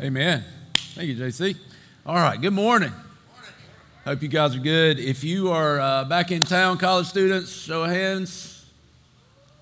Amen. Thank you, JC. All right, good morning. Hope you guys are good. If you are uh, back in town, college students, show of hands.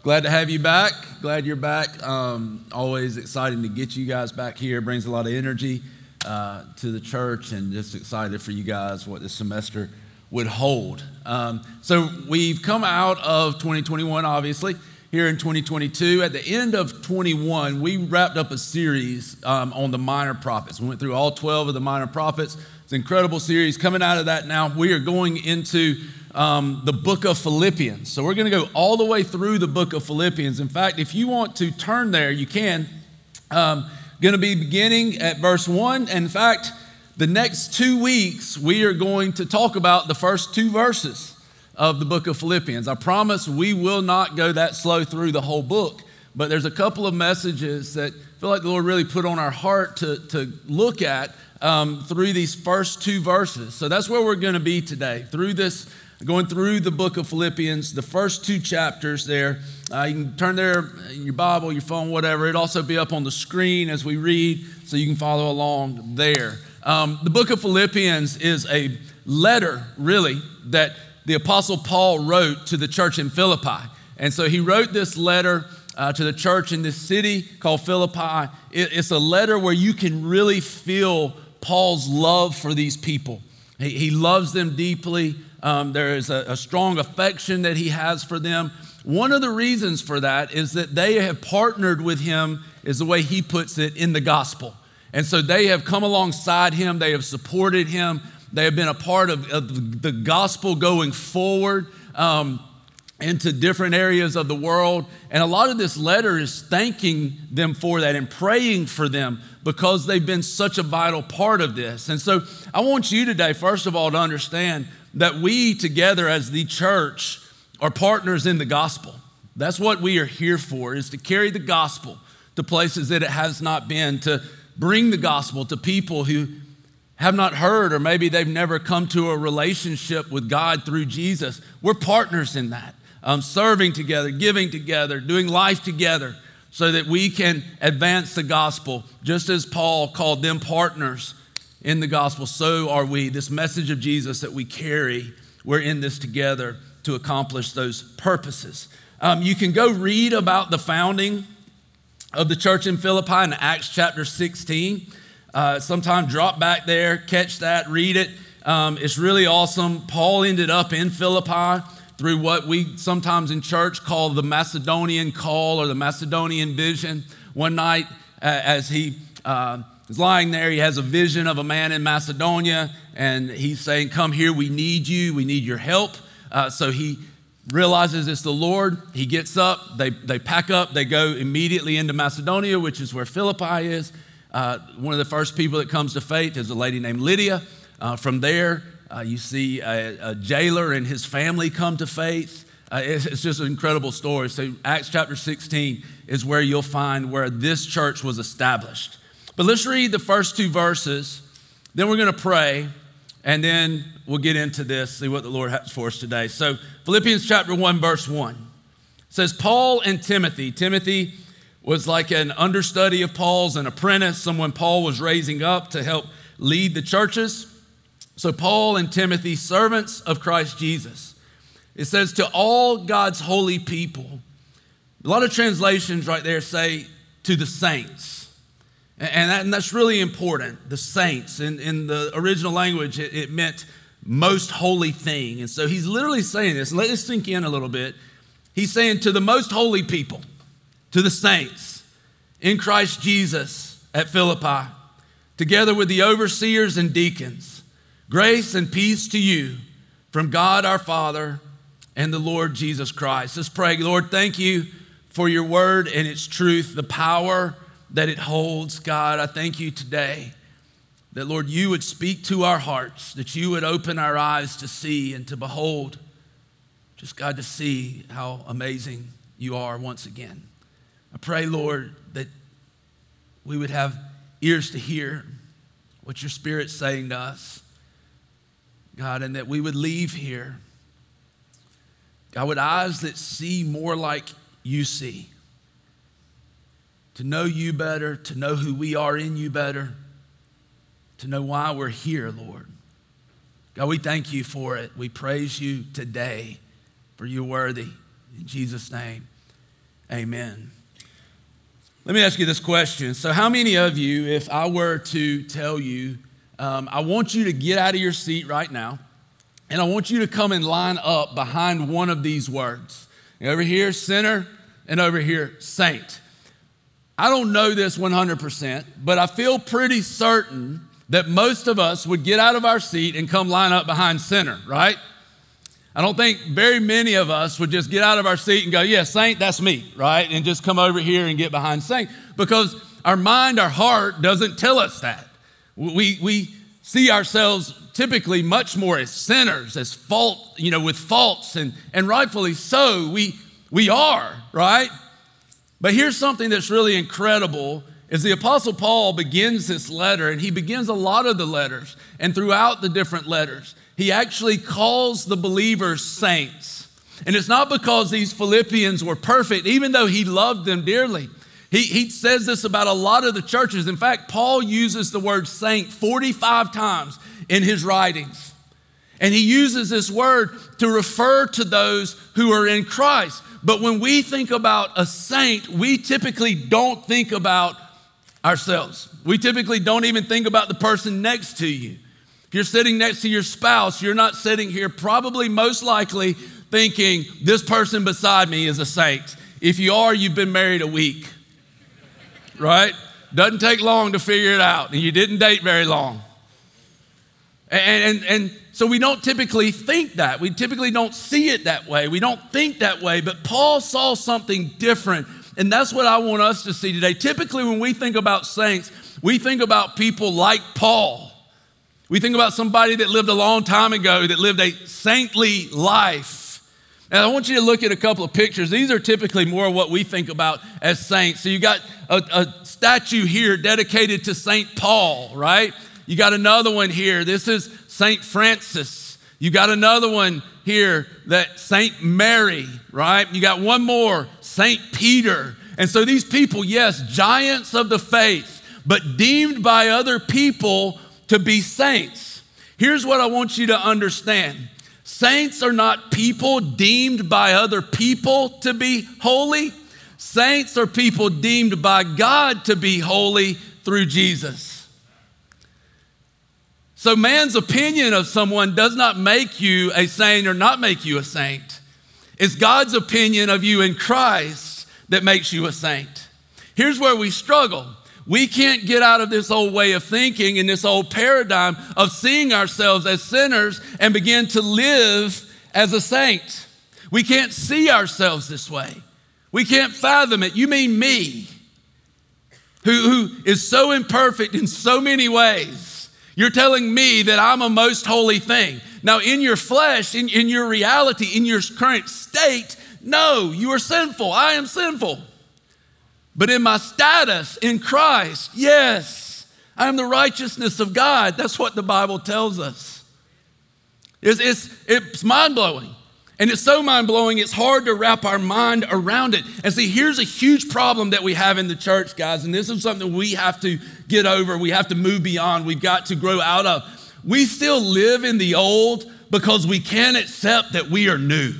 Glad to have you back. Glad you're back. Um, always exciting to get you guys back here. Brings a lot of energy uh, to the church, and just excited for you guys what this semester would hold. Um, so we've come out of 2021, obviously here in 2022. At the end of 21, we wrapped up a series um, on the minor prophets. We went through all 12 of the minor prophets. It's an incredible series. Coming out of that now, we are going into um, the book of Philippians. So we're going to go all the way through the book of Philippians. In fact, if you want to turn there, you can. Um, going to be beginning at verse 1. In fact, the next two weeks, we are going to talk about the first two verses of the book of Philippians. I promise we will not go that slow through the whole book, but there's a couple of messages that I feel like the Lord really put on our heart to, to look at um, through these first two verses. So that's where we're going to be today, through this, going through the book of Philippians, the first two chapters there. Uh, you can turn there, your Bible, your phone, whatever. It'll also be up on the screen as we read, so you can follow along there. Um, the book of Philippians is a letter, really, that the Apostle Paul wrote to the church in Philippi. And so he wrote this letter uh, to the church in this city called Philippi. It, it's a letter where you can really feel Paul's love for these people. He, he loves them deeply. Um, there is a, a strong affection that he has for them. One of the reasons for that is that they have partnered with him, is the way he puts it, in the gospel. And so they have come alongside him, they have supported him, they have been a part of, of the gospel going forward um, into different areas of the world. And a lot of this letter is thanking them for that and praying for them because they've been such a vital part of this. And so I want you today, first of all, to understand that we together as the church are partners in the gospel. That's what we are here for, is to carry the gospel to places that it has not been, to bring the gospel to people who have not heard, or maybe they've never come to a relationship with God through Jesus. We're partners in that, um, serving together, giving together, doing life together, so that we can advance the gospel. Just as Paul called them partners in the gospel, so are we. This message of Jesus that we carry, we're in this together to accomplish those purposes. Um, you can go read about the founding of the church in Philippi in Acts chapter 16. Uh, sometime drop back there, catch that, read it. Um, it's really awesome. Paul ended up in Philippi through what we sometimes in church call the Macedonian call or the Macedonian vision. One night, uh, as he uh, is lying there, he has a vision of a man in Macedonia, and he's saying, Come here, we need you, we need your help. Uh, so he realizes it's the Lord. He gets up, they, they pack up, they go immediately into Macedonia, which is where Philippi is. Uh, one of the first people that comes to faith is a lady named Lydia. Uh, from there, uh, you see a, a, jailer and his family come to faith. Uh, it's, it's, just an incredible story. So, Acts chapter 16 is where you'll find where this church was established. But let's read the first two verses, then we're going to pray, and then we'll get into this, see what the Lord has for us today. So, Philippians chapter 1, verse 1 says, Paul and Timothy, Timothy was like an understudy of Paul's, an apprentice, someone Paul was raising up to help lead the churches. So, Paul and Timothy, servants of Christ Jesus. It says, to all God's holy people. A lot of translations right there say, to the saints. And, that, and that's really important, the saints. In, in the original language, it, it meant most holy thing. And so he's literally saying this, let this sink in a little bit. He's saying, to the most holy people to the saints in Christ Jesus at Philippi, together with the overseers and deacons. Grace and peace to you from God our Father and the Lord Jesus Christ. Let's pray. Lord, thank you for your word and its truth, the power that it holds. God, I thank you today that, Lord, you would speak to our hearts, that you would open our eyes to see and to behold. Just, God, to see how amazing you are once again. I pray, Lord, that we would have ears to hear what your Spirit's saying to us, God, and that we would leave here, God, with eyes that see more like you see, to know you better, to know who we are in you better, to know why we're here, Lord. God, we thank you for it. We praise you today for you're worthy. In Jesus' name, amen. Let me ask you this question. So, how many of you, if I were to tell you, um, I want you to get out of your seat right now, and I want you to come and line up behind one of these words? Over here, sinner, and over here, saint. I don't know this 100%, but I feel pretty certain that most of us would get out of our seat and come line up behind sinner, right? I don't think very many of us would just get out of our seat and go, Yeah, Saint, that's me, right? And just come over here and get behind Saint because our mind, our heart doesn't tell us that. We, we see ourselves typically much more as sinners, as fault, you know, with faults, and, and rightfully so. We, we are, right? But here's something that's really incredible is the apostle Paul begins this letter and he begins a lot of the letters and throughout the different letters he actually calls the believers saints. And it's not because these Philippians were perfect, even though he loved them dearly. He, he says this about a lot of the churches. In fact, Paul uses the word saint 45 times in his writings. And he uses this word to refer to those who are in Christ. But when we think about a saint, we typically don't think about ourselves. We typically don't even think about the person next to you. If you're sitting next to your spouse, you're not sitting here probably most likely thinking, this person beside me is a saint. If you are, you've been married a week, right? Doesn't take long to figure it out, and you didn't date very long. And, and, and so we don't typically think that. We typically don't see it that way. We don't think that way. But Paul saw something different. And that's what I want us to see today. Typically, when we think about saints, we think about people like Paul we think about somebody that lived a long time ago that lived a saintly life. And I want you to look at a couple of pictures. These are typically more what we think about as saints. So you got a, a statue here dedicated to St. Paul, right? You got another one here. This is St. Francis. You got another one here that St. Mary, right? You got one more, St. Peter. And so these people, yes, giants of the faith, but deemed by other people to be saints. Here's what I want you to understand saints are not people deemed by other people to be holy, saints are people deemed by God to be holy through Jesus. So, man's opinion of someone does not make you a saint or not make you a saint. It's God's opinion of you in Christ that makes you a saint. Here's where we struggle we can't get out of this old way of thinking and this old paradigm of seeing ourselves as sinners and begin to live as a saint. We can't see ourselves this way. We can't fathom it. You mean me, who, who is so imperfect in so many ways. You're telling me that I'm a most holy thing. Now, in your flesh, in, in your reality, in your current state, no, you are sinful. I am sinful. But in my status in Christ, yes, I am the righteousness of God. That's what the Bible tells us. It's, it's, it's mind blowing. And it's so mind blowing, it's hard to wrap our mind around it. And see, here's a huge problem that we have in the church, guys. And this is something we have to get over. We have to move beyond. We've got to grow out of. We still live in the old because we can't accept that we are new.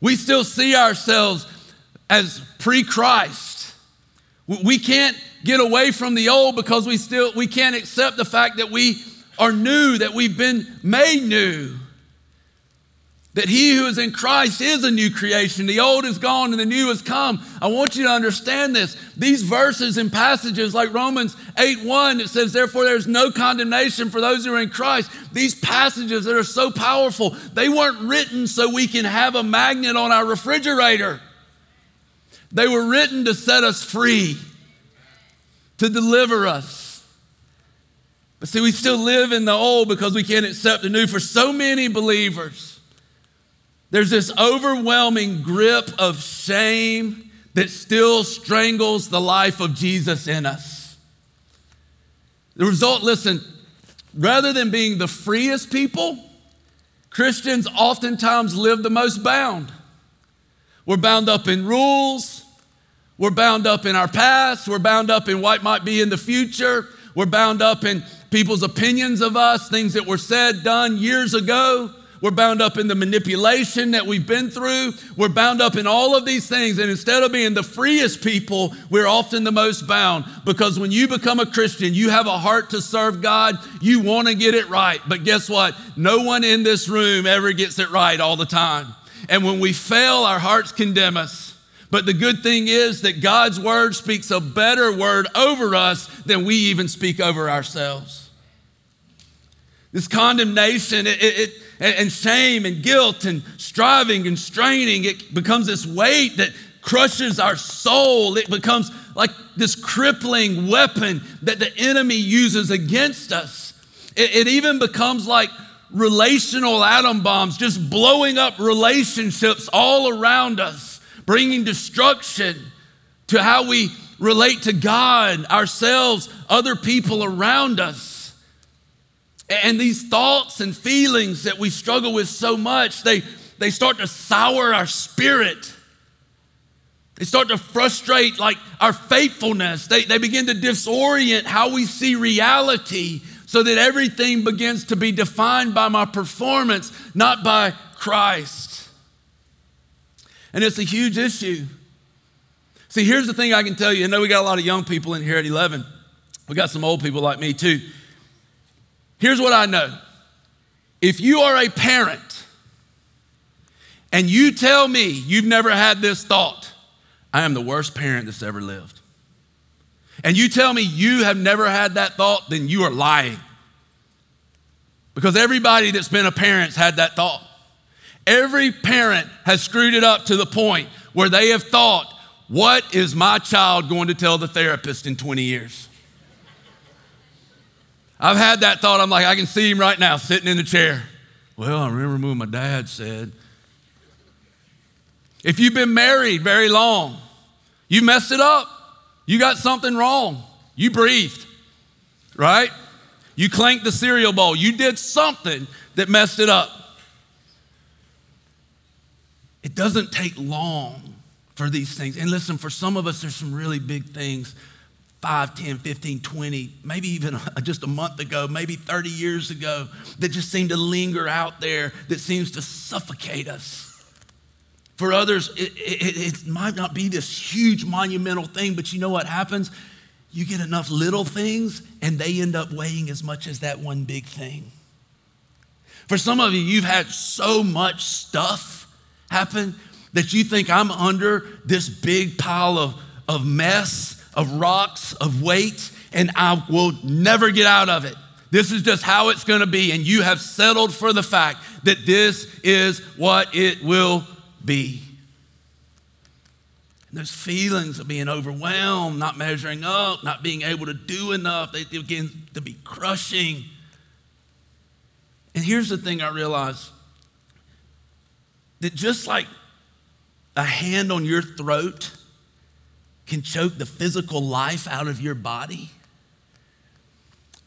We still see ourselves as pre-Christ. We can't get away from the old because we still we can't accept the fact that we are new, that we've been made new. That he who is in Christ is a new creation. The old is gone and the new has come. I want you to understand this. These verses and passages like Romans 8 1, it says, Therefore, there's no condemnation for those who are in Christ. These passages that are so powerful, they weren't written so we can have a magnet on our refrigerator. They were written to set us free, to deliver us. But see, we still live in the old because we can't accept the new. For so many believers, there's this overwhelming grip of shame that still strangles the life of Jesus in us. The result, listen, rather than being the freest people, Christians oftentimes live the most bound. We're bound up in rules. We're bound up in our past. We're bound up in what might be in the future. We're bound up in people's opinions of us, things that were said, done years ago. We're bound up in the manipulation that we've been through. We're bound up in all of these things. And instead of being the freest people, we're often the most bound because when you become a Christian, you have a heart to serve God. You want to get it right. But guess what? No one in this room ever gets it right all the time. And when we fail, our hearts condemn us. But the good thing is that God's word speaks a better word over us than we even speak over ourselves. This condemnation, it, it, and shame and guilt and striving and straining, it becomes this weight that crushes our soul. It becomes like this crippling weapon that the enemy uses against us. It, it even becomes like relational atom bombs, just blowing up relationships all around us, bringing destruction to how we relate to God, ourselves, other people around us. And these thoughts and feelings that we struggle with so much, they, they start to sour our spirit. They start to frustrate like our faithfulness. They, they begin to disorient how we see reality so that everything begins to be defined by my performance, not by Christ. And it's a huge issue. See, here's the thing I can tell you. I know we got a lot of young people in here at 11. We got some old people like me too. Here's what I know if you are a parent and you tell me you've never had this thought, I am the worst parent that's ever lived. And you tell me you have never had that thought, then you are lying. Because everybody that's been a parent's had that thought. Every parent has screwed it up to the point where they have thought, what is my child going to tell the therapist in 20 years? I've had that thought. I'm like, I can see him right now sitting in the chair. Well, I remember what my dad said. If you've been married very long, you messed it up. You got something wrong. You breathed, right? You clanked the cereal bowl. You did something that messed it up. It doesn't take long for these things. And listen, for some of us, there's some really big things 5, 10, 15, 20, maybe even just a month ago, maybe 30 years ago, that just seem to linger out there, that seems to suffocate us. For others, it, it, it, might not be this huge monumental thing, but you know what happens? You get enough little things, and they end up weighing as much as that one big thing. For some of you, you've had so much stuff happen that you think I'm under this big pile of, of mess of rocks, of weight, and I will never get out of it. This is just how it's going to be. And you have settled for the fact that this is what it will be. And those feelings of being overwhelmed, not measuring up, not being able to do enough, they begin to be crushing. And here's the thing I realize that just like a hand on your throat can choke the physical life out of your body.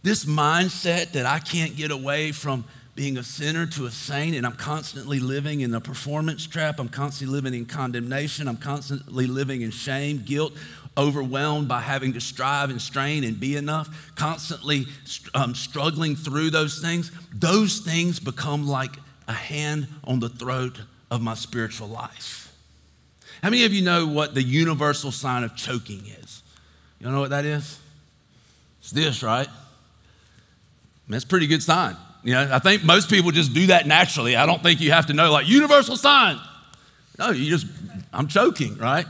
This mindset that I can't get away from being a sinner to a saint and I'm constantly living in a performance trap, I'm constantly living in condemnation, I'm constantly living in shame, guilt, overwhelmed by having to strive and strain and be enough, constantly um, struggling through those things, those things become like a hand on the throat of my spiritual life. How many of you know what the universal sign of choking is? You know what that is? It's this, right? That's a pretty good sign. You know, I think most people just do that naturally. I don't think you have to know, like, universal sign. No, you just, I'm choking, right?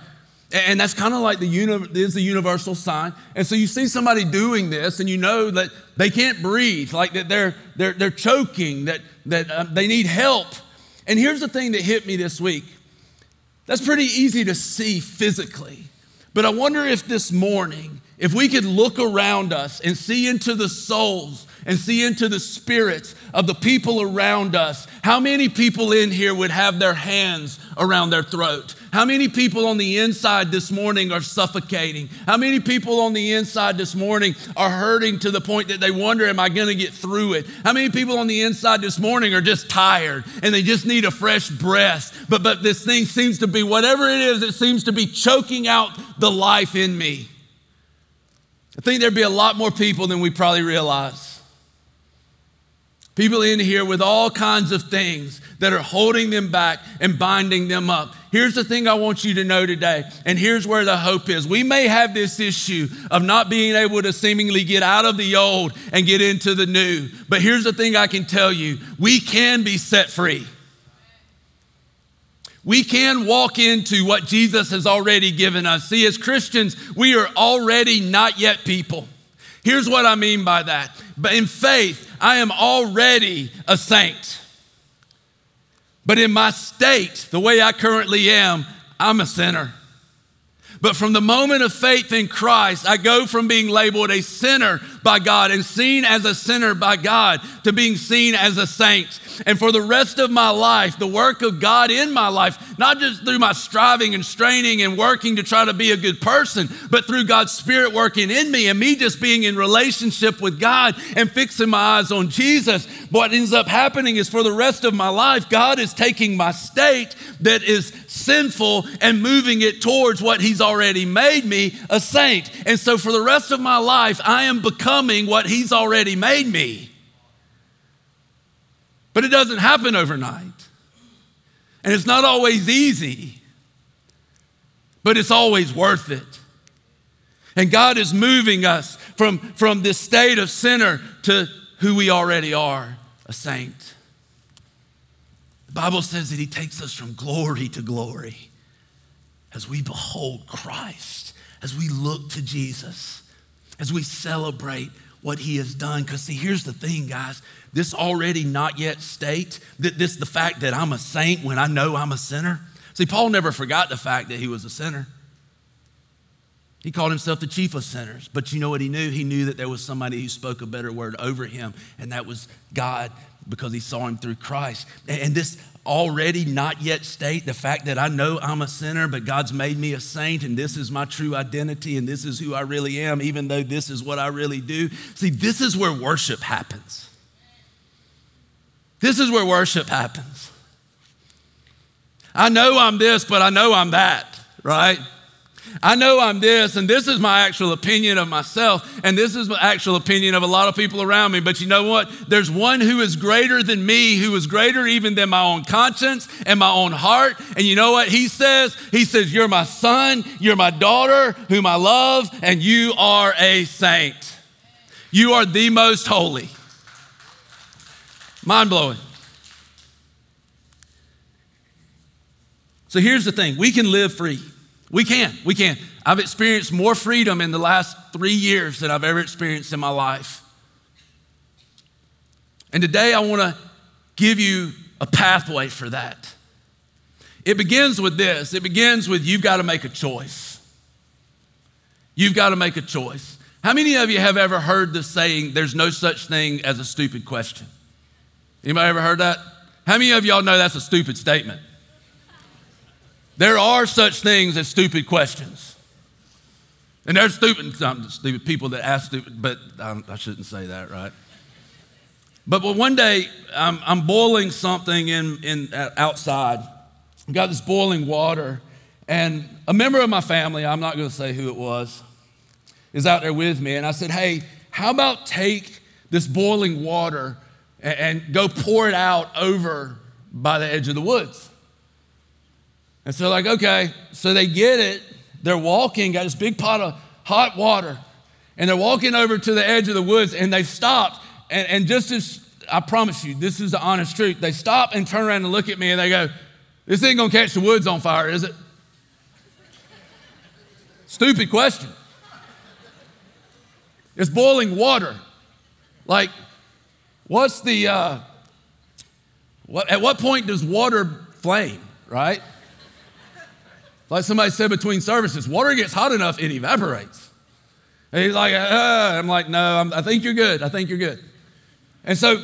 And that's kind of like the uni- is the universal sign. And so you see somebody doing this, and you know that they can't breathe, like that they're they're they're choking, that that uh, they need help. And here's the thing that hit me this week. That's pretty easy to see physically. But I wonder if this morning, if we could look around us and see into the souls and see into the spirits of the people around us, how many people in here would have their hands around their throat? How many people on the inside this morning are suffocating? How many people on the inside this morning are hurting to the point that they wonder, Am I going to get through it? How many people on the inside this morning are just tired and they just need a fresh breath? But, but this thing seems to be, whatever it is, it seems to be choking out the life in me. I think there'd be a lot more people than we probably realize. People in here with all kinds of things that are holding them back and binding them up. Here's the thing I want you to know today, and here's where the hope is. We may have this issue of not being able to seemingly get out of the old and get into the new, but here's the thing I can tell you we can be set free. We can walk into what Jesus has already given us. See, as Christians, we are already not yet people. Here's what I mean by that. But in faith, I am already a saint. But in my state, the way I currently am, I'm a sinner. But from the moment of faith in Christ, I go from being labeled a sinner by God and seen as a sinner by God to being seen as a saint. And for the rest of my life, the work of God in my life, not just through my striving and straining and working to try to be a good person, but through God's Spirit working in me and me just being in relationship with God and fixing my eyes on Jesus, what ends up happening is for the rest of my life, God is taking my state that is sinful and moving it towards what He's already made me a saint. And so for the rest of my life, I am becoming what He's already made me. But it doesn't happen overnight. And it's not always easy, but it's always worth it. And God is moving us from, from this state of sinner to who we already are a saint. The Bible says that He takes us from glory to glory as we behold Christ, as we look to Jesus, as we celebrate what He has done. Because, see, here's the thing, guys this already not yet state, that this the fact that I'm a saint when I know I'm a sinner. See, Paul never forgot the fact that he was a sinner. He called himself the chief of sinners. But you know what he knew? He knew that there was somebody who spoke a better word over him, and that was God because he saw him through Christ. And this already not yet state, the fact that I know I'm a sinner, but God's made me a saint, and this is my true identity, and this is who I really am, even though this is what I really do. See, this is where worship happens. This is where worship happens. I know I'm this, but I know I'm that, right? I know I'm this, and this is my actual opinion of myself, and this is my actual opinion of a lot of people around me. But you know what? There's one who is greater than me, who is greater even than my own conscience and my own heart. And you know what he says? He says, You're my son, you're my daughter, whom I love, and you are a saint. You are the most holy. Mind blowing. So here's the thing we can live free. We can, we can. I've experienced more freedom in the last three years than I've ever experienced in my life. And today I want to give you a pathway for that. It begins with this it begins with you've got to make a choice. You've got to make a choice. How many of you have ever heard the saying, there's no such thing as a stupid question? Anybody ever heard that? How many of y'all know that's a stupid statement? There are such things as stupid questions. And there's stupid, stupid people that ask stupid, but I, I shouldn't say that, right? But, one day, I'm, I'm boiling something in, in, uh, outside. I've got this boiling water, and a member of my family, I'm not going to say who it was, is out there with me. And I said, Hey, how about take this boiling water and, and go pour it out over by the edge of the woods? And so, like, okay, so they get it. They're walking, got this big pot of hot water, and they're walking over to the edge of the woods, and they stopped. And, and just as I promise you, this is the honest truth, they stop and turn around and look at me, and they go, This ain't gonna catch the woods on fire, is it? Stupid question. It's boiling water. Like, what's the, uh, what, at what point does water flame, right? Like somebody said between services, water gets hot enough, it evaporates. And he's like, uh, I'm like, no, I'm, I think you're good. I think you're good. And so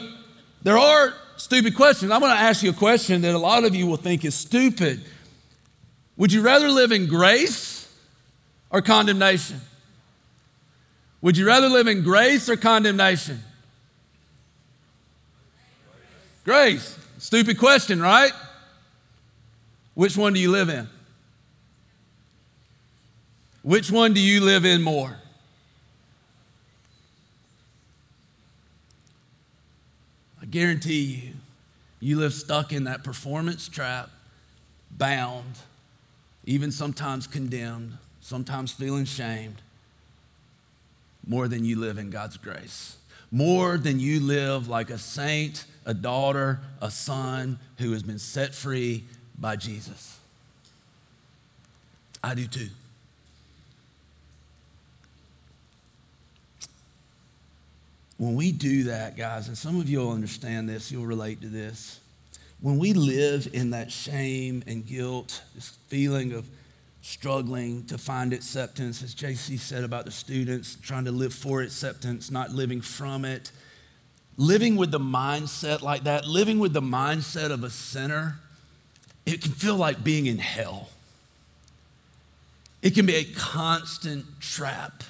there are stupid questions. I'm going to ask you a question that a lot of you will think is stupid. Would you rather live in grace or condemnation? Would you rather live in grace or condemnation? Grace. Stupid question, right? Which one do you live in? Which one do you live in more? I guarantee you, you live stuck in that performance trap, bound, even sometimes condemned, sometimes feeling shamed, more than you live in God's grace, more than you live like a saint, a daughter, a son who has been set free by Jesus. I do too. When we do that, guys, and some of you will understand this, you'll relate to this. When we live in that shame and guilt, this feeling of struggling to find acceptance, as JC said about the students, trying to live for acceptance, not living from it, living with the mindset like that, living with the mindset of a sinner, it can feel like being in hell. It can be a constant trap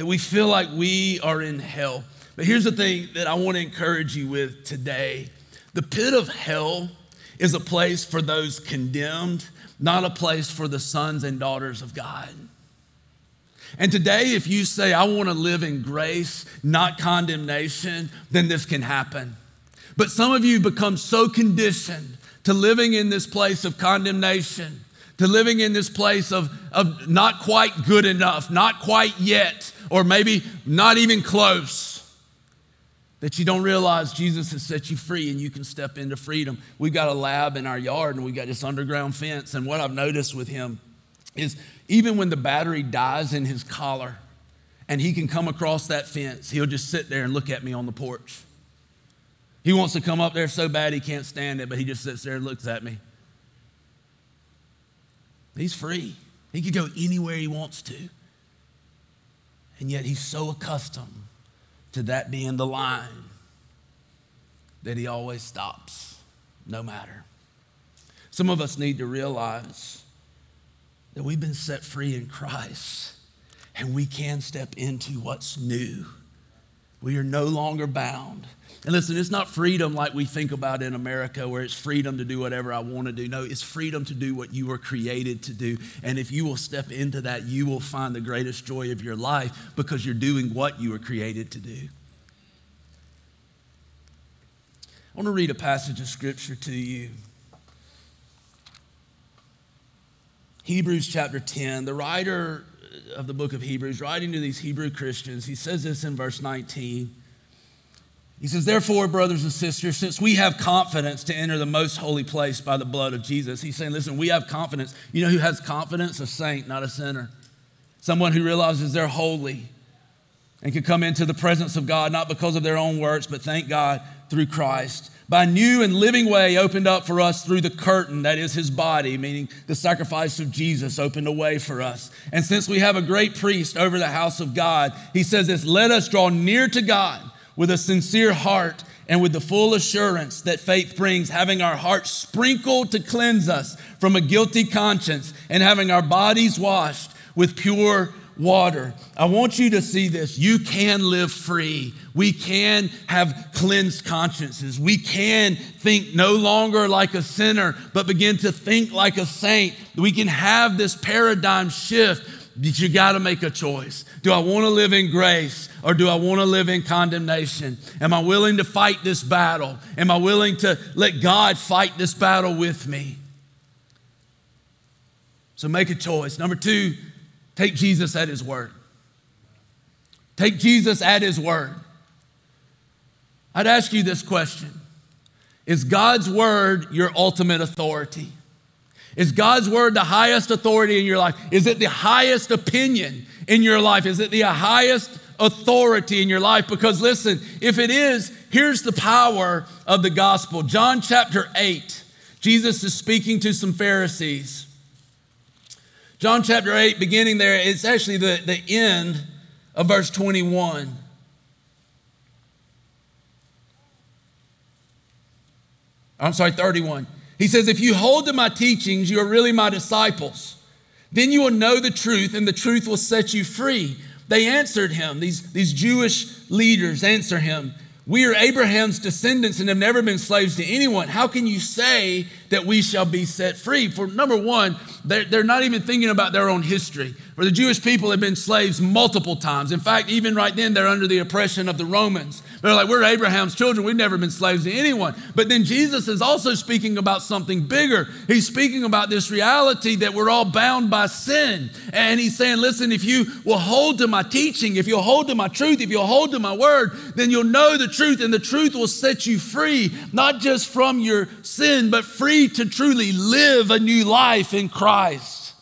that we feel like we are in hell. But here's the thing that I want to encourage you with today the pit of hell is a place for those condemned, not a place for the sons and daughters of God. And today, if you say, I want to live in grace, not condemnation, then this can happen. But some of you become so conditioned to living in this place of condemnation, to living in this place of, of not quite good enough, not quite yet, or maybe not even close. That you don't realize Jesus has set you free and you can step into freedom. We've got a lab in our yard and we've got this underground fence. And what I've noticed with him is even when the battery dies in his collar and he can come across that fence, he'll just sit there and look at me on the porch. He wants to come up there so bad he can't stand it, but he just sits there and looks at me. He's free. He can go anywhere he wants to. And yet he's so accustomed to that being the line that he always stops, no matter. Some of us need to realize that we've been set free in Christ and we can step into what's new. We are no longer bound and listen, it's not freedom like we think about in America, where it's freedom to do whatever I want to do. No, it's freedom to do what you were created to do. And if you will step into that, you will find the greatest joy of your life because you're doing what you were created to do. I want to read a passage of scripture to you. Hebrews chapter 10. The writer of the book of Hebrews, writing to these Hebrew Christians, he says this in verse 19. He says, Therefore, brothers and sisters, since we have confidence to enter the most holy place by the blood of Jesus, he's saying, Listen, we have confidence. You know who has confidence? A saint, not a sinner. Someone who realizes they're holy and can come into the presence of God, not because of their own works, but thank God through Christ. By new and living way opened up for us through the curtain, that is his body, meaning the sacrifice of Jesus opened a way for us. And since we have a great priest over the house of God, he says this let us draw near to God with a sincere heart and with the full assurance that faith brings, having our hearts sprinkled to cleanse us from a guilty conscience and having our bodies washed with pure water. I want you to see this. You can live free. We can have cleansed consciences. We can think no longer like a sinner, but begin to think like a saint. We can have this paradigm shift you got to make a choice. Do I want to live in grace or do I want to live in condemnation? Am I willing to fight this battle? Am I willing to let God fight this battle with me? So make a choice. Number two, take Jesus at his word. Take Jesus at his word. I'd ask you this question Is God's word your ultimate authority? Is God's word the highest authority in your life? Is it the highest opinion in your life? Is it the highest authority in your life? Because listen, if it is, here's the power of the gospel. John chapter 8, Jesus is speaking to some Pharisees. John chapter 8, beginning there, it's actually the, the end of verse 21. I'm sorry, 31. He says, If you hold to my teachings, you are really my disciples. Then you will know the truth, and the truth will set you free. They answered him, these, these Jewish leaders answer him, We are Abraham's descendants and have never been slaves to anyone. How can you say that we shall be set free. For number one, they're, they're not even thinking about their own history. For the Jewish people have been slaves multiple times. In fact, even right then, they're under the oppression of the Romans. They're like, we're Abraham's children. We've never been slaves to anyone. But then Jesus is also speaking about something bigger. He's speaking about this reality that we're all bound by sin. And he's saying, listen, if you will hold to my teaching, if you'll hold to my truth, if you'll hold to my word, then you'll know the truth, and the truth will set you free, not just from your sin, but free to truly live a new life in Christ.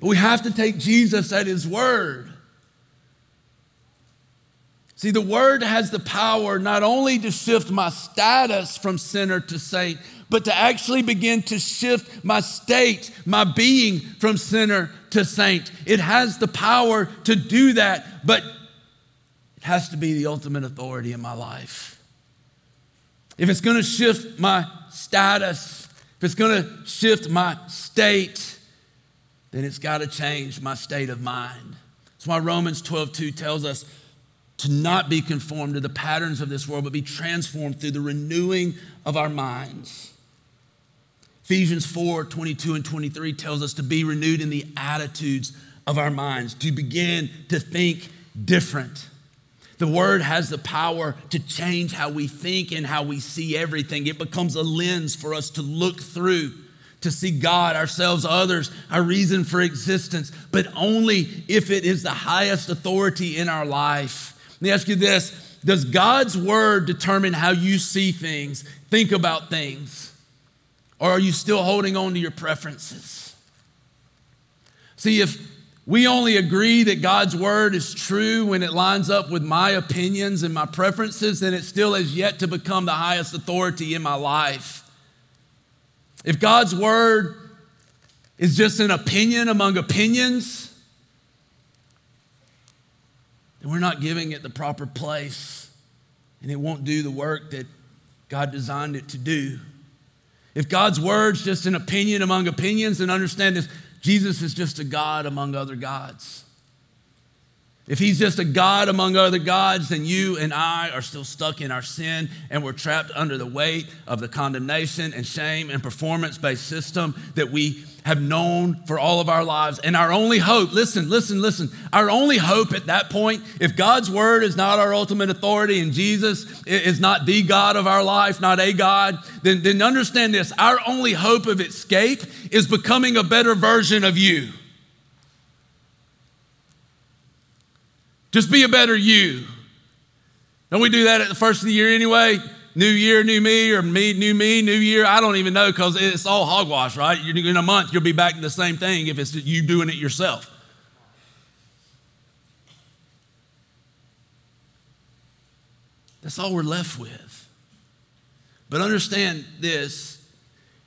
But we have to take Jesus at his word. See, the word has the power not only to shift my status from sinner to saint, but to actually begin to shift my state, my being from sinner to saint. It has the power to do that, but it has to be the ultimate authority in my life. If it's going to shift my status, if it's going to shift my state, then it's got to change my state of mind. That's why Romans 12 2 tells us to not be conformed to the patterns of this world, but be transformed through the renewing of our minds. Ephesians 4 22 and 23 tells us to be renewed in the attitudes of our minds, to begin to think different. The word has the power to change how we think and how we see everything. It becomes a lens for us to look through, to see God, ourselves, others, our reason for existence, but only if it is the highest authority in our life. Let me ask you this Does God's word determine how you see things, think about things? Or are you still holding on to your preferences? See, if we only agree that God's word is true when it lines up with my opinions and my preferences, and it still has yet to become the highest authority in my life. If God's word is just an opinion among opinions, then we're not giving it the proper place and it won't do the work that God designed it to do. If God's word's just an opinion among opinions, then understand this Jesus is just a God among other gods. If he's just a God among other gods, then you and I are still stuck in our sin and we're trapped under the weight of the condemnation and shame and performance based system that we have known for all of our lives. And our only hope, listen, listen, listen, our only hope at that point, if God's word is not our ultimate authority and Jesus is not the God of our life, not a God, then, then understand this our only hope of escape is becoming a better version of you. Just be a better you. Don't we do that at the first of the year anyway? New year, new me, or me, new me, new year. I don't even know because it's all hogwash, right? In a month, you'll be back to the same thing if it's you doing it yourself. That's all we're left with. But understand this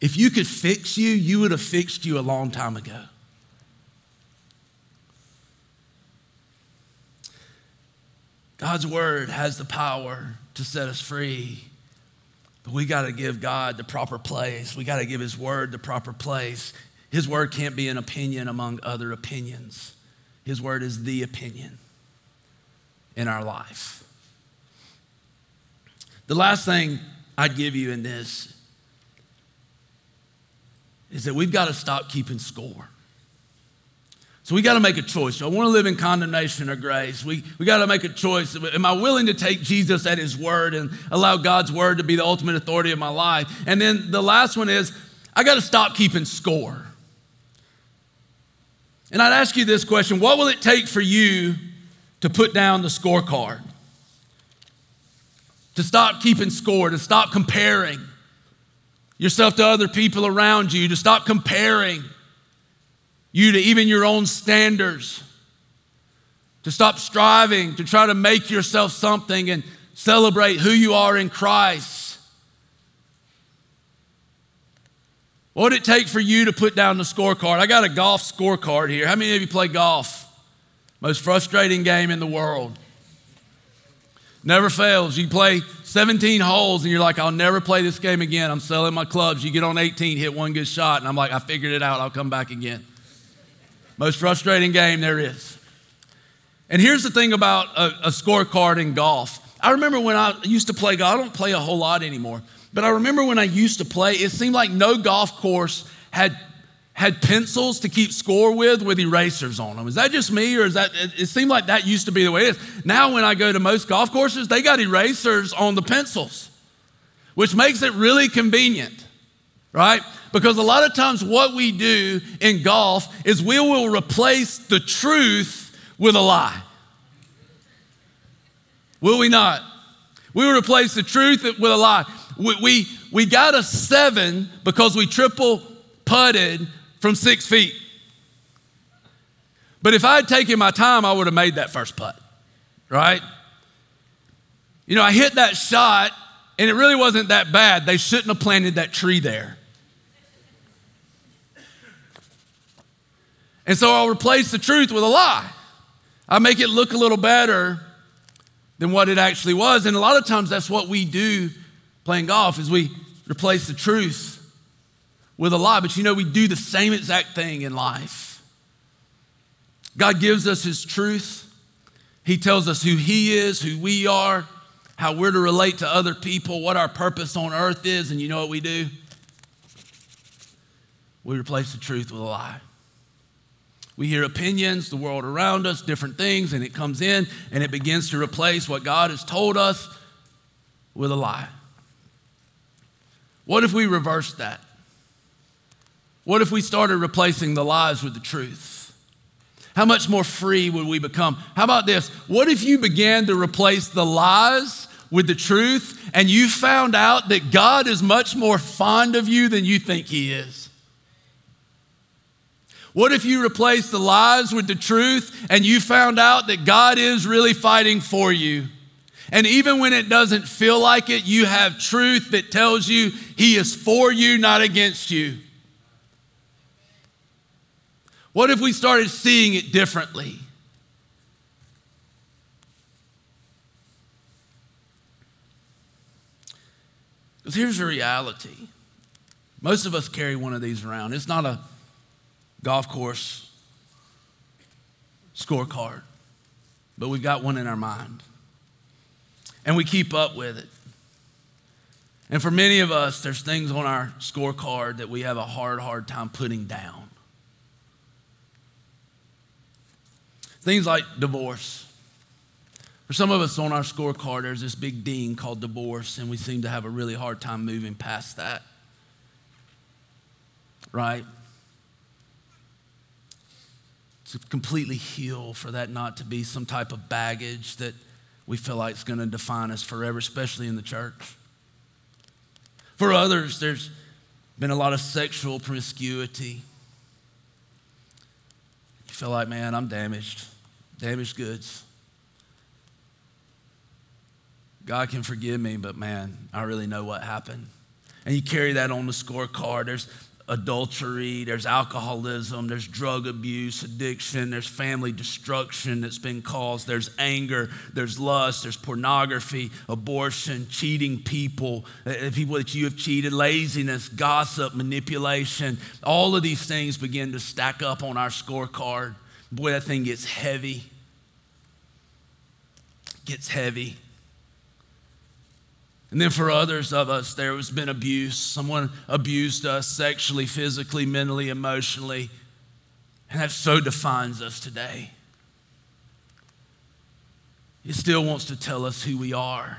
if you could fix you, you would have fixed you a long time ago. God's word has the power to set us free. But we got to give God the proper place. We got to give His word the proper place. His word can't be an opinion among other opinions. His word is the opinion in our life. The last thing I'd give you in this is that we've got to stop keeping score. So we got to make a choice. Do I want to live in condemnation or grace? We, we got to make a choice. Am I willing to take Jesus at his word and allow God's word to be the ultimate authority of my life? And then the last one is I got to stop keeping score. And I'd ask you this question What will it take for you to put down the scorecard? To stop keeping score, to stop comparing yourself to other people around you, to stop comparing you to even your own standards, to stop striving to try to make yourself something and celebrate who you are in Christ. What would it take for you to put down the scorecard? I got a golf scorecard here. How many of you play golf? Most frustrating game in the world. Never fails. You play 17 holes and you're like, I'll never play this game again. I'm selling my clubs. You get on 18, hit one good shot, and I'm like, I figured it out. I'll come back again. Most frustrating game there is. And here's the thing about a, a scorecard in golf. I remember when I used to play golf, I don't play a whole lot anymore. But I remember when I used to play, it seemed like no golf course had had pencils to keep score with with erasers on them. Is that just me or is that it seemed like that used to be the way it is. Now when I go to most golf courses, they got erasers on the pencils, which makes it really convenient. Right? Because a lot of times what we do in golf is we will replace the truth with a lie. Will we not? We will replace the truth with a lie. We, we, we got a seven because we triple putted from six feet. But if I had taken my time, I would have made that first putt, right? You know, I hit that shot and it really wasn't that bad. They shouldn't have planted that tree there. And so I'll replace the truth with a lie. I make it look a little better than what it actually was. And a lot of times that's what we do playing golf is we replace the truth with a lie. But you know, we do the same exact thing in life. God gives us His truth, He tells us who He is, who we are, how we're to relate to other people, what our purpose on earth is. And you know what we do? We replace the truth with a lie. We hear opinions, the world around us, different things, and it comes in and it begins to replace what God has told us with a lie. What if we reversed that? What if we started replacing the lies with the truth? How much more free would we become? How about this? What if you began to replace the lies with the truth and you found out that God is much more fond of you than you think He is? What if you replaced the lies with the truth and you found out that God is really fighting for you? And even when it doesn't feel like it, you have truth that tells you He is for you, not against you. What if we started seeing it differently? Because here's the reality most of us carry one of these around. It's not a golf course scorecard, but we've got one in our mind. And we keep up with it. And for many of us, there's things on our scorecard that we have a hard, hard time putting down. Things like divorce. For some of us on our scorecard, there's this big ding called divorce, and we seem to have a really hard time moving past that. Right? To completely heal, for that not to be some type of baggage that we feel like is going to define us forever, especially in the church. For others, there's been a lot of sexual promiscuity. You feel like, man, I'm damaged damaged goods. God can forgive me, but man, I really know what happened. And you carry that on the scorecard. There's adultery, there's alcoholism, there's drug abuse, addiction, there's family destruction that's been caused, there's anger, there's lust, there's pornography, abortion, cheating people, uh, people that you have cheated, laziness, gossip, manipulation. All of these things begin to stack up on our scorecard. Boy, that thing gets heavy. Gets heavy. And then for others of us, there has been abuse. Someone abused us sexually, physically, mentally, emotionally. And that so defines us today. It still wants to tell us who we are.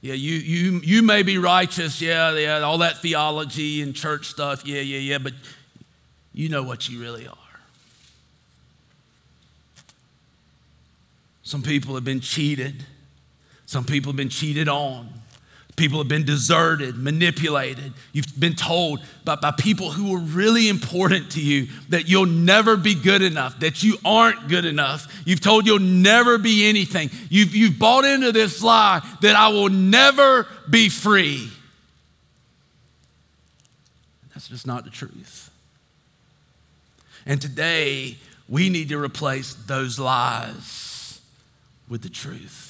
Yeah, you, you, you may be righteous, yeah, yeah, all that theology and church stuff, yeah, yeah, yeah, but you know what you really are. Some people have been cheated. Some people have been cheated on. People have been deserted, manipulated. You've been told by, by people who were really important to you that you'll never be good enough, that you aren't good enough. You've told you'll never be anything. You've, you've bought into this lie that I will never be free. That's just not the truth. And today, we need to replace those lies with the truth.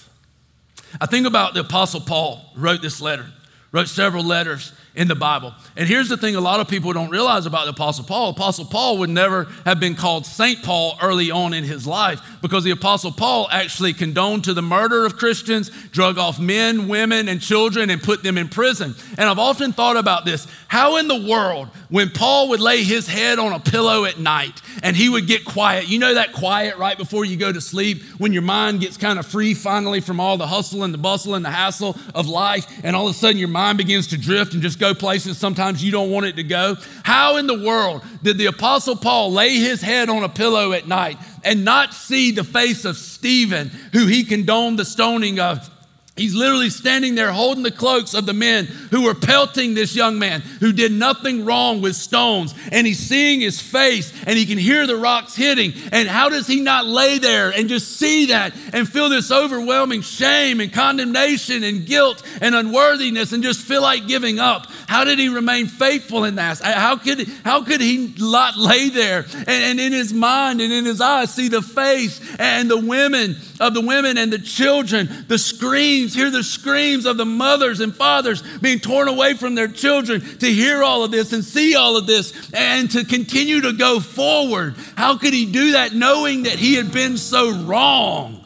I think about the Apostle Paul wrote this letter, wrote several letters, in the Bible. And here's the thing a lot of people don't realize about the Apostle Paul. Apostle Paul would never have been called St. Paul early on in his life because the Apostle Paul actually condoned to the murder of Christians, drug off men, women, and children, and put them in prison. And I've often thought about this. How in the world, when Paul would lay his head on a pillow at night and he would get quiet, you know that quiet right before you go to sleep when your mind gets kind of free finally from all the hustle and the bustle and the hassle of life, and all of a sudden your mind begins to drift and just go places sometimes you don't want it to go? How in the world did the Apostle Paul lay his head on a pillow at night and not see the face of Stephen, who he condoned the stoning of? He's literally standing there holding the cloaks of the men who were pelting this young man who did nothing wrong with stones. And he's seeing his face and he can hear the rocks hitting. And how does he not lay there and just see that and feel this overwhelming shame and condemnation and guilt and unworthiness and just feel like giving up? How did he remain faithful in that? Uh, how could, how could he not lay there and, and in his mind and in his eyes see the face and the women of the women and the children, the screams, hear the screams of the mothers and fathers being torn away from their children, to hear all of this and see all of this and to continue to go forward. How could he do that knowing that he had been so wrong?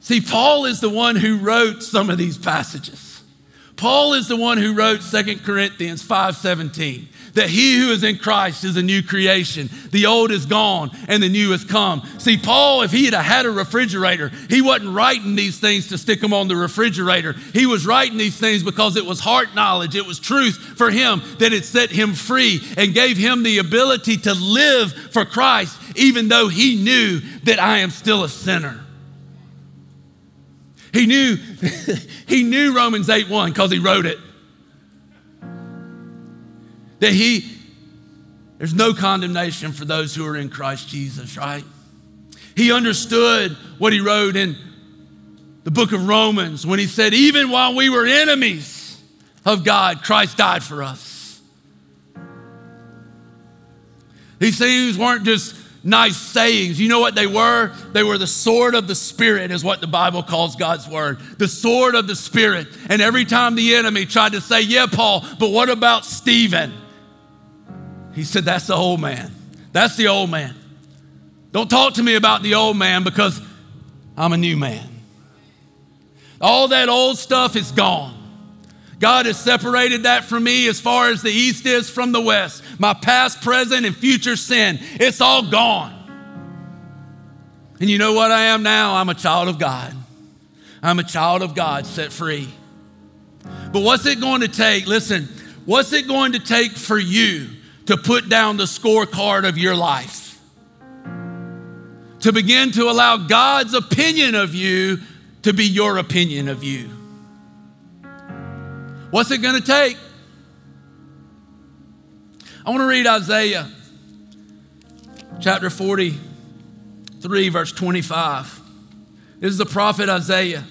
See, Paul is the one who wrote some of these passages. Paul is the one who wrote Second Corinthians 5:17 that he who is in Christ is a new creation. The old is gone and the new has come. See, Paul, if he had had a refrigerator, he wasn't writing these things to stick them on the refrigerator. He was writing these things because it was heart knowledge, it was truth for him that it set him free and gave him the ability to live for Christ, even though he knew that I am still a sinner. He knew, he knew Romans 8 1 because he wrote it that he, there's no condemnation for those who are in Christ Jesus, right? He understood what he wrote in the book of Romans when he said, Even while we were enemies of God, Christ died for us. These things weren't just nice sayings. You know what they were? They were the sword of the Spirit, is what the Bible calls God's word. The sword of the Spirit. And every time the enemy tried to say, Yeah, Paul, but what about Stephen? He said, That's the old man. That's the old man. Don't talk to me about the old man because I'm a new man. All that old stuff is gone. God has separated that from me as far as the east is from the west. My past, present, and future sin, it's all gone. And you know what I am now? I'm a child of God. I'm a child of God set free. But what's it going to take? Listen, what's it going to take for you to put down the scorecard of your life. To begin to allow God's opinion of you to be your opinion of you. What's it going to take? I want to read Isaiah chapter 43, verse 25. This is the prophet Isaiah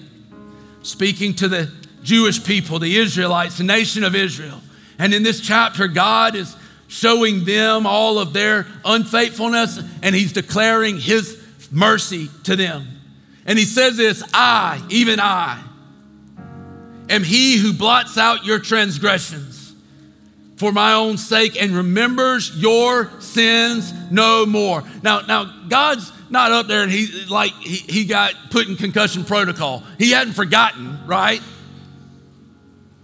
speaking to the Jewish people, the Israelites, the nation of Israel. And in this chapter, God is showing them all of their unfaithfulness, and he's declaring his mercy to them. And he says this I, even I, am he who blots out your transgressions for my own sake and remembers your sins no more. Now, now God's not up there and he like he, he got put in concussion protocol. He hadn't forgotten, right?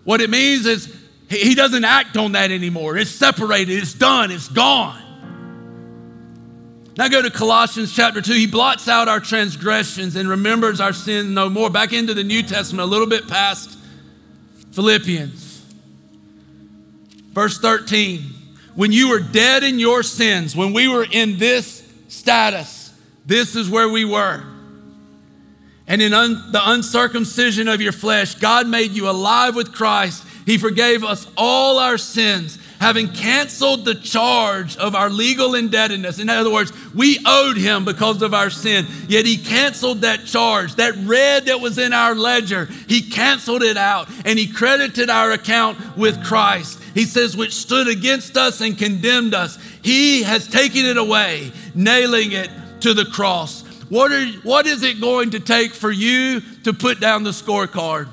What it means is he doesn't act on that anymore. It's separated, it's done, it's gone. Now go to Colossians chapter 2. He blots out our transgressions and remembers our sins no more. Back into the New Testament, a little bit past Philippians. Verse 13. When you were dead in your sins, when we were in this status, this is where we were. And in un- the uncircumcision of your flesh, God made you alive with Christ he forgave us all our sins, having canceled the charge of our legal indebtedness. In other words, we owed him because of our sin, yet he canceled that charge. That red that was in our ledger, he canceled it out and he credited our account with Christ. He says, which stood against us and condemned us. He has taken it away, nailing it to the cross. What, are, what is it going to take for you to put down the scorecard?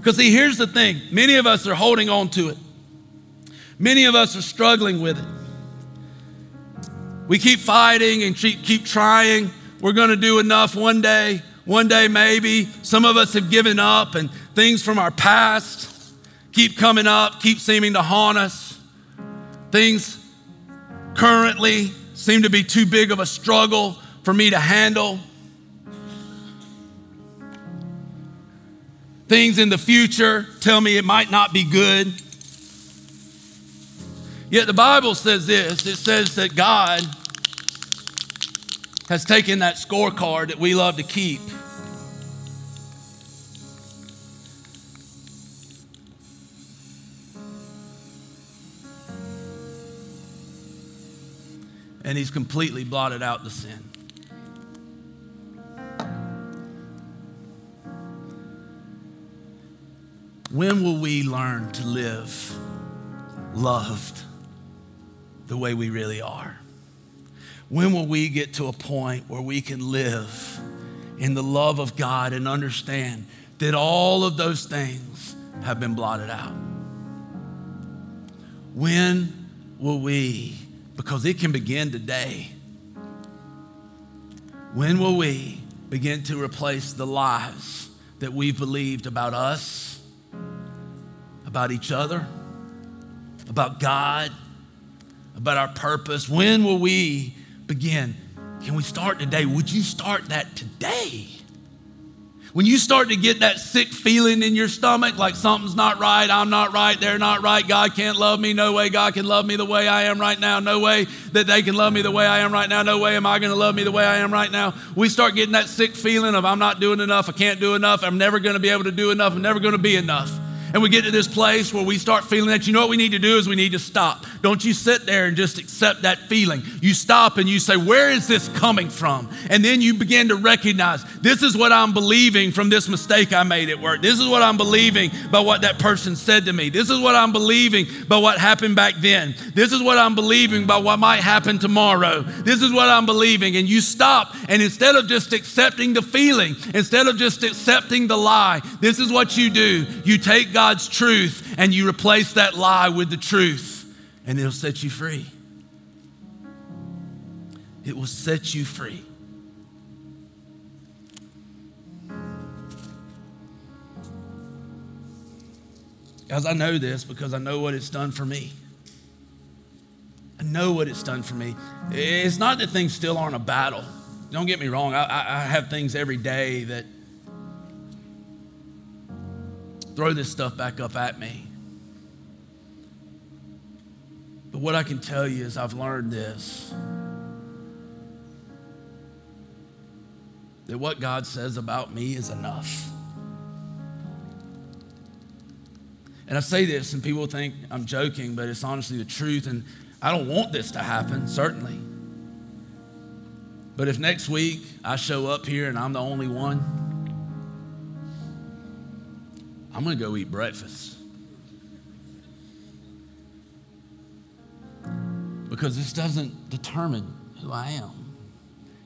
Because, see, here's the thing many of us are holding on to it, many of us are struggling with it. We keep fighting and keep, keep trying. We're going to do enough one day, one day maybe. Some of us have given up, and things from our past keep coming up, keep seeming to haunt us. Things currently seem to be too big of a struggle for me to handle. Things in the future tell me it might not be good. Yet the Bible says this it says that God has taken that scorecard that we love to keep. And he's completely blotted out the sin. When will we learn to live loved the way we really are? When will we get to a point where we can live in the love of God and understand that all of those things have been blotted out? When will we, because it can begin today, when will we begin to replace the lies that we've believed about us? About each other, about God, about our purpose. When will we begin? Can we start today? Would you start that today? When you start to get that sick feeling in your stomach, like something's not right, I'm not right, they're not right, God can't love me, no way God can love me the way I am right now, no way that they can love me the way I am right now, no way am I gonna love me the way I am right now. We start getting that sick feeling of I'm not doing enough, I can't do enough, I'm never gonna be able to do enough, I'm never gonna be enough and we get to this place where we start feeling that, you know what we need to do is we need to stop. Don't you sit there and just accept that feeling. You stop and you say, Where is this coming from? And then you begin to recognize this is what I'm believing from this mistake I made at work. This is what I'm believing by what that person said to me. This is what I'm believing by what happened back then. This is what I'm believing by what might happen tomorrow. This is what I'm believing. And you stop, and instead of just accepting the feeling, instead of just accepting the lie, this is what you do. You take God's truth and you replace that lie with the truth and it'll set you free. It will set you free. Guys, I know this because I know what it's done for me. I know what it's done for me. It's not that things still aren't a battle. Don't get me wrong, I, I have things every day that throw this stuff back up at me. But what I can tell you is I've learned this that what God says about me is enough. And I say this, and people think I'm joking, but it's honestly the truth. And I don't want this to happen, certainly. But if next week I show up here and I'm the only one, I'm going to go eat breakfast. because this doesn't determine who I am.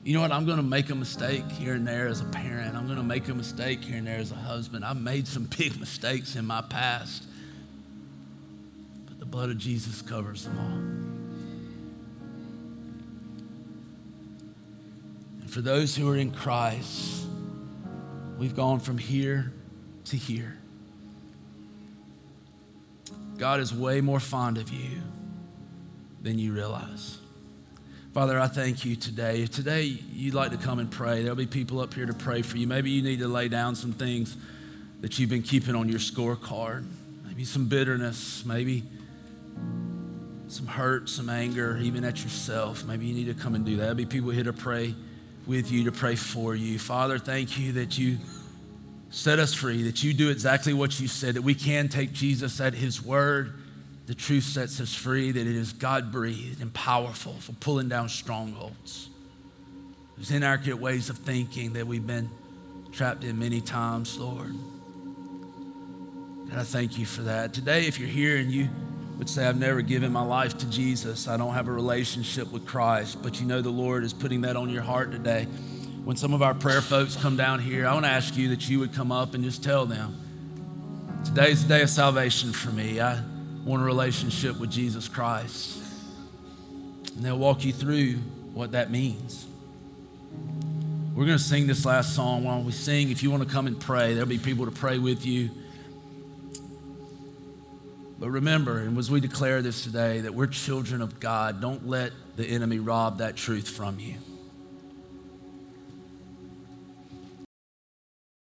You know what? I'm going to make a mistake here and there as a parent. I'm going to make a mistake here and there as a husband. I've made some big mistakes in my past, but the blood of Jesus covers them all. And for those who are in Christ, we've gone from here to here. God is way more fond of you than you realize. Father, I thank you today. If today you'd like to come and pray, there'll be people up here to pray for you. Maybe you need to lay down some things that you've been keeping on your scorecard. Maybe some bitterness, maybe some hurt, some anger, even at yourself. Maybe you need to come and do that. There'll be people here to pray with you, to pray for you. Father, thank you that you set us free, that you do exactly what you said, that we can take Jesus at his word the truth sets us free that it is God breathed and powerful for pulling down strongholds. There's inaccurate ways of thinking that we've been trapped in many times, Lord. And I thank you for that. Today, if you're here and you would say, I've never given my life to Jesus, I don't have a relationship with Christ, but you know the Lord is putting that on your heart today. When some of our prayer folks come down here, I want to ask you that you would come up and just tell them Today's the day of salvation for me. I want a relationship with Jesus Christ. And they'll walk you through what that means. We're going to sing this last song. While we sing, if you want to come and pray, there'll be people to pray with you. But remember, and as we declare this today, that we're children of God, don't let the enemy rob that truth from you.